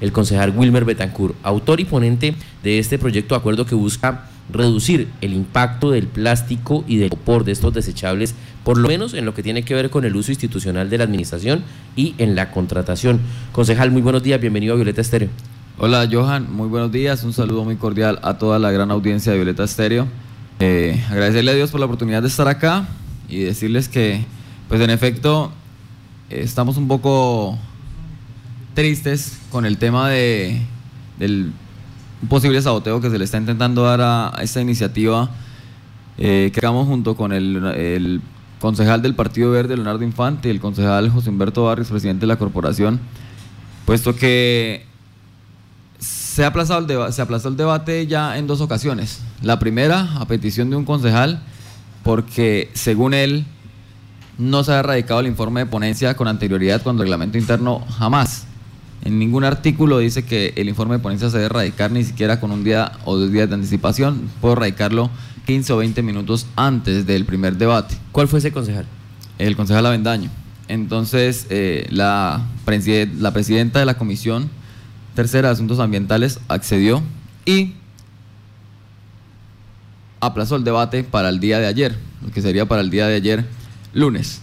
el concejal Wilmer Betancourt, autor y ponente de este proyecto de acuerdo que busca reducir el impacto del plástico y del por de estos desechables, por lo menos en lo que tiene que ver con el uso institucional de la administración y en la contratación. Concejal, muy buenos días, bienvenido a Violeta Estéreo. Hola Johan, muy buenos días, un saludo muy cordial a toda la gran audiencia de Violeta Estéreo. Eh, agradecerle a Dios por la oportunidad de estar acá y decirles que, pues en efecto, estamos un poco tristes con el tema de, del posible saboteo que se le está intentando dar a, esta iniciativa eh, que hagamos junto con el, concejal del Partido Verde, Leonardo Infante, y el concejal José Humberto Barrios, presidente de la corporación, puesto que se ha aplazado el, se aplazó el debate ya en dos ocasiones. La primera, a petición de un concejal, porque según él no se ha erradicado el informe de ponencia con anterioridad cuando el reglamento interno jamás en ningún artículo dice que el informe de ponencia se debe erradicar ni siquiera con un día o dos días de anticipación. Puedo erradicarlo 15 o 20 minutos antes del primer debate. ¿Cuál fue ese concejal? El concejal Avendaño. Entonces, eh, la, la presidenta de la Comisión Tercera de Asuntos Ambientales accedió y aplazó el debate para el día de ayer, lo que sería para el día de ayer, lunes.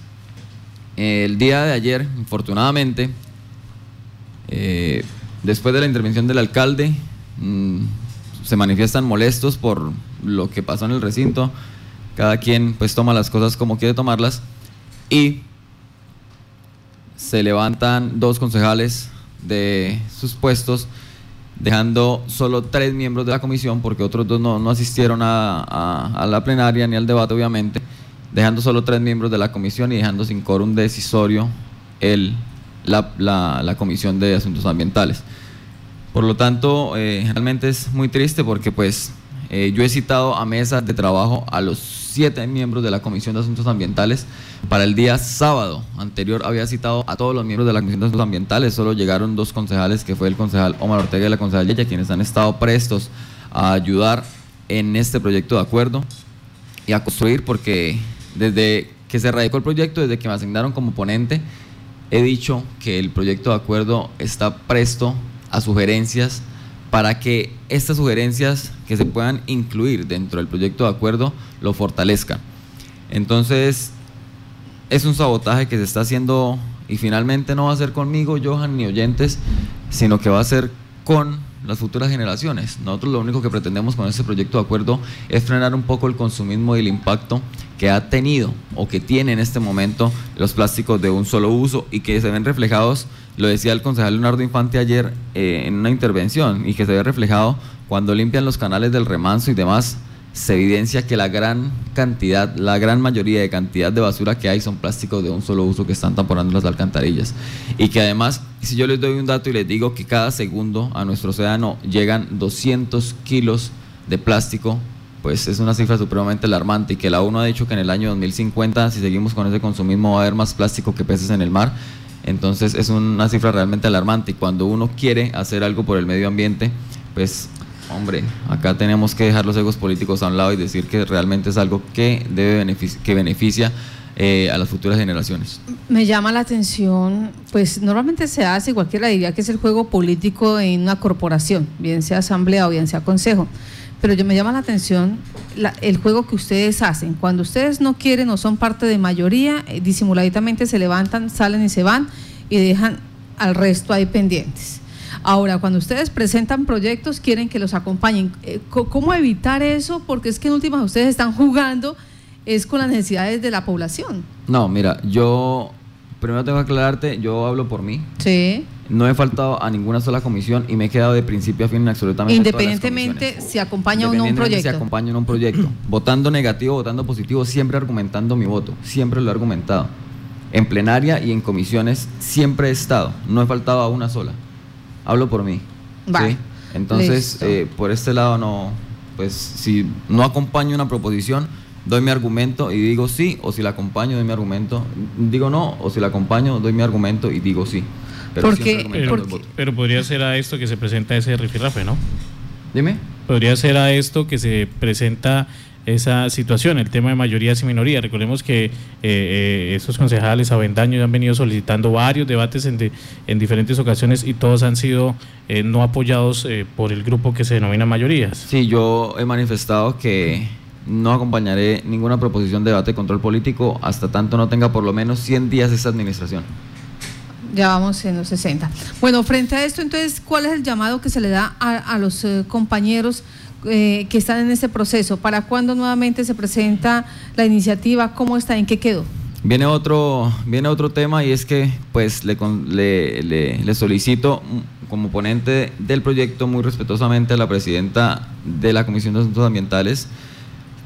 El día de ayer, infortunadamente, eh, después de la intervención del alcalde, mm, se manifiestan molestos por lo que pasó en el recinto. Cada quien pues toma las cosas como quiere tomarlas. Y se levantan dos concejales de sus puestos, dejando solo tres miembros de la comisión, porque otros dos no, asistieron a, a la plenaria ni al debate, obviamente, dejando solo tres miembros de la comisión y dejando sin quórum decisorio el la, la, Comisión de Asuntos Ambientales. Por lo tanto, eh, realmente es muy triste porque pues eh, yo he citado a mesa de trabajo a los siete miembros de la Comisión de Asuntos Ambientales. Para el día sábado anterior había citado a todos los miembros de la Comisión de Asuntos Ambientales, solo llegaron dos concejales, que fue el concejal Omar Ortega y la concejal Yeya, quienes han estado prestos a ayudar en este proyecto de acuerdo y a construir, porque desde que se radicó el proyecto, desde que me asignaron como ponente, he dicho que el proyecto de acuerdo está presto a sugerencias para que estas sugerencias que se puedan incluir dentro del proyecto de acuerdo lo fortalezcan. Entonces, es un sabotaje que se está haciendo y finalmente no va a ser conmigo, Johan, ni oyentes, sino que va a ser con las futuras generaciones. Nosotros lo único que pretendemos con este proyecto de acuerdo es frenar un poco el consumismo y el impacto que ha tenido o que tiene en este momento los plásticos de un solo uso y que se ven reflejados, lo decía el concejal Leonardo Infante ayer eh, en una intervención, y que se ve reflejado cuando limpian los canales del remanso y demás, se evidencia que la gran cantidad, la gran mayoría de cantidad de basura que hay son plásticos de un solo uso que están taponando las alcantarillas. Y que además, si yo les doy un dato y les digo que cada segundo a nuestro océano llegan 200 kilos de plástico, pues es una cifra supremamente alarmante y que la ONU ha dicho que en el año 2050, si seguimos con ese consumismo, va a haber más plástico que peces en el mar. Entonces es una cifra realmente alarmante y cuando uno quiere hacer algo por el medio ambiente, pues hombre, acá tenemos que dejar los egos políticos a un lado y decir que realmente es algo que, debe que beneficia eh, a las futuras generaciones. Me llama la atención, pues normalmente se hace, cualquiera diría que es el juego político en una corporación, bien sea asamblea o bien sea consejo, pero yo me llama la atención el juego que ustedes hacen. Cuando ustedes no quieren o son parte de mayoría, eh, disimuladamente se levantan, salen y se van y dejan al resto ahí pendientes. Ahora, cuando ustedes presentan proyectos, quieren que los acompañen. Eh, ¿Cómo evitar eso? Porque es que en últimas ustedes están jugando es con las necesidades de la población. No, mira, yo primero tengo que aclararte, yo hablo por mí. Sí. No he faltado a ninguna sola comisión y me he quedado de principio a fin en absolutamente Independientemente si acompaña o no un proyecto. Si acompaña en un proyecto. votando negativo, votando positivo, siempre argumentando mi voto. Siempre lo he argumentado. En plenaria y en comisiones siempre he estado. No he faltado a una sola hablo por mí. ¿sí? Entonces, eh, por este lado no, pues si no acompaño una proposición, doy mi argumento y digo sí, o si la acompaño, doy mi argumento, digo no, o si la acompaño, doy mi argumento y digo sí. Pero, pero, podría ser a esto que se presenta ese rifirrafe, ¿no? Dime. Podría ser a esto que se presenta esa situación, el tema de mayorías y minorías. Recordemos que eh, eh, esos concejales avendaños han venido solicitando varios debates en, en diferentes ocasiones y todos han sido eh, no apoyados por el grupo que se denomina mayorías. Sí, yo he manifestado que no acompañaré ninguna proposición de debate de control político hasta tanto no tenga por lo menos 100 días esta administración. Ya vamos en los 60. Bueno, frente a esto, entonces, ¿cuál es el llamado que se le da a, los compañeros? Eh, que están en este proceso? ¿Para cuándo nuevamente se presenta la iniciativa? ¿Cómo está? ¿En qué quedó? Viene otro, viene otro tema y es que pues le, le, solicito como ponente del proyecto muy respetuosamente a la presidenta de la Comisión de Asuntos Ambientales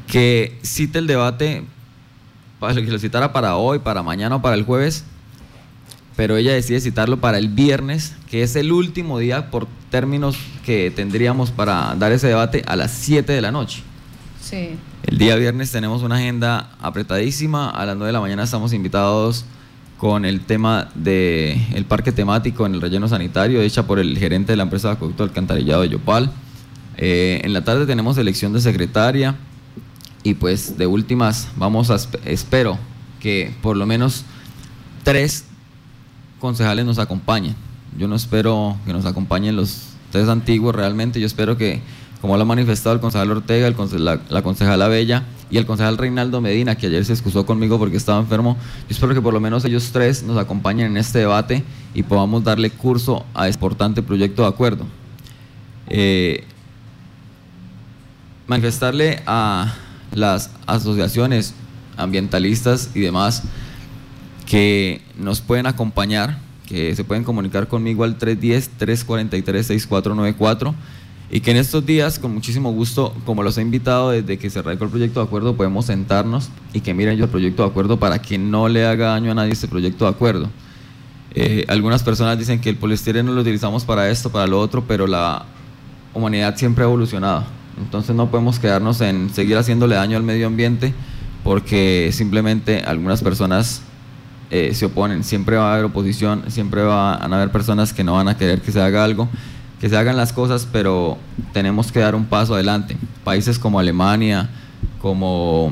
que cite el debate, para que para hoy, para mañana o para el jueves, pero ella decide citarlo para el viernes, que es el último día por términos que tendríamos para dar ese debate a las 7 de la noche. Sí. El día viernes tenemos una agenda apretadísima, a las 9 de la mañana estamos invitados con el tema del el parque temático en el relleno sanitario, hecha por el gerente de la empresa de acueducto alcantarillado de Yopal. Eh, en la tarde tenemos elección de secretaria y pues de últimas vamos a, espero que por lo menos tres concejales nos acompañen. Yo no espero que nos acompañen los tres antiguos realmente, yo espero que, como lo ha manifestado el concejal Ortega, el la, la, concejala Bella y el concejal Reinaldo Medina, que ayer se excusó conmigo porque estaba enfermo, yo espero que por lo menos ellos tres nos acompañen en este debate y podamos darle curso a este importante proyecto de acuerdo. Eh, manifestarle a las asociaciones ambientalistas y demás que nos pueden acompañar, que se pueden comunicar conmigo al 310-343-6494 y que en estos días, con muchísimo gusto, como los he invitado desde que se radicó el proyecto de acuerdo, podemos sentarnos y que miren yo el proyecto de acuerdo para que no le haga daño a nadie este proyecto de acuerdo. Eh, algunas personas dicen que el poliestireno lo utilizamos para esto, para lo otro, pero la humanidad siempre ha evolucionado. Entonces no podemos quedarnos en seguir haciéndole daño al medio ambiente porque simplemente algunas personas eh, se oponen. Siempre va a haber oposición, siempre van a haber personas que no van a querer que se haga algo, que se hagan las cosas, pero tenemos que dar un paso adelante. Países como Alemania, como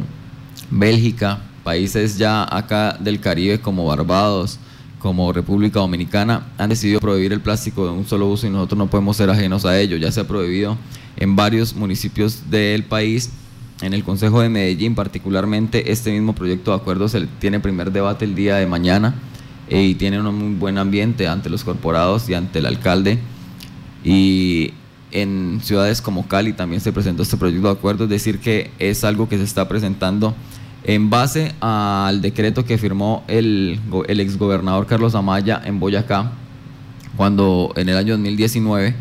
Bélgica, países ya acá del Caribe como Barbados, como República Dominicana, han decidido prohibir el plástico de un solo uso y nosotros no podemos ser ajenos a ello. Ya se ha prohibido en varios municipios del país en el Consejo de Medellín, particularmente este mismo proyecto de acuerdo se tiene primer debate el día de mañana eh, y tiene un muy buen ambiente ante los corporados y ante el alcalde. Y en ciudades como Cali también se presentó este proyecto de acuerdo, es decir, que es algo que se está presentando en base al decreto que firmó el, el exgobernador Carlos Amaya en Boyacá, cuando en el año 2019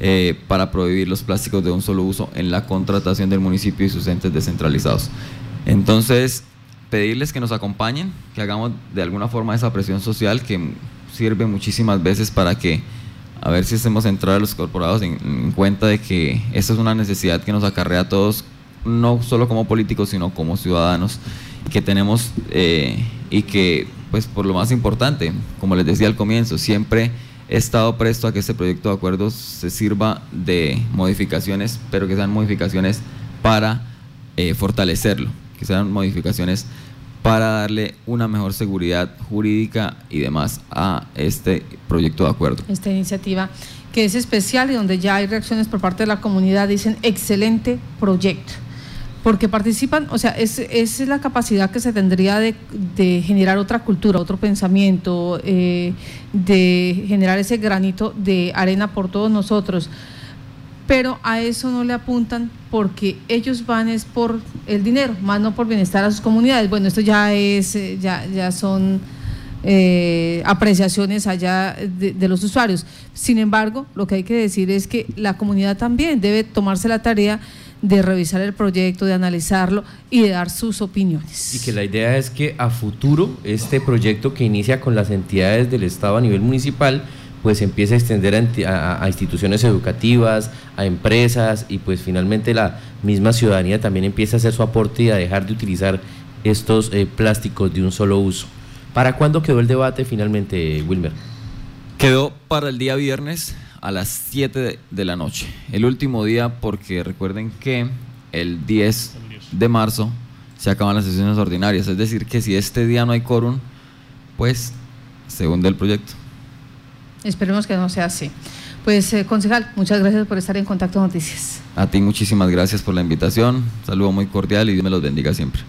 eh, para prohibir los plásticos de un solo uso en la contratación del municipio y sus entes descentralizados. Entonces, pedirles que nos acompañen, que hagamos de alguna forma esa presión social que sirve muchísimas veces para que a ver si hacemos entrar a los corporados en, cuenta de que esta es una necesidad que nos acarrea a todos, no solo como políticos, sino como ciudadanos que tenemos eh, y que, pues por lo más importante, como les decía al comienzo, siempre he estado presto a que este proyecto de acuerdo se sirva de modificaciones, pero que sean modificaciones para eh, fortalecerlo, que sean modificaciones para darle una mejor seguridad jurídica y demás a este proyecto de acuerdo. Esta iniciativa que es especial y donde ya hay reacciones por parte de la comunidad, dicen excelente proyecto porque participan, o sea, es, es la capacidad que se tendría de, generar otra cultura, otro pensamiento, eh, de generar ese granito de arena por todos nosotros. Pero a eso no le apuntan porque ellos van es por el dinero, más no por bienestar a sus comunidades. Bueno, esto ya es, eh, ya, ya son eh, apreciaciones allá de, de, los usuarios. Sin embargo, lo que hay que decir es que la comunidad también debe tomarse la tarea de revisar el proyecto, de analizarlo y de dar sus opiniones. Y que la idea es que a futuro este proyecto que inicia con las entidades del Estado a nivel municipal, pues empiece a extender a, instituciones educativas, a empresas y pues finalmente la misma ciudadanía también empieza a hacer su aporte y a dejar de utilizar estos eh, plásticos de un solo uso. ¿Para cuándo quedó el debate finalmente, Wilmer? Quedó para el día viernes a las 7 de la noche. El último día porque recuerden que el 10 de marzo se acaban las sesiones ordinarias. Es decir, que si este día no hay quórum, pues se hunde el proyecto. Esperemos que no sea así. Pues, eh, concejal, muchas gracias por estar en Contacto Noticias. A ti muchísimas gracias por la invitación. Saludo muy cordial y Dios me los bendiga siempre.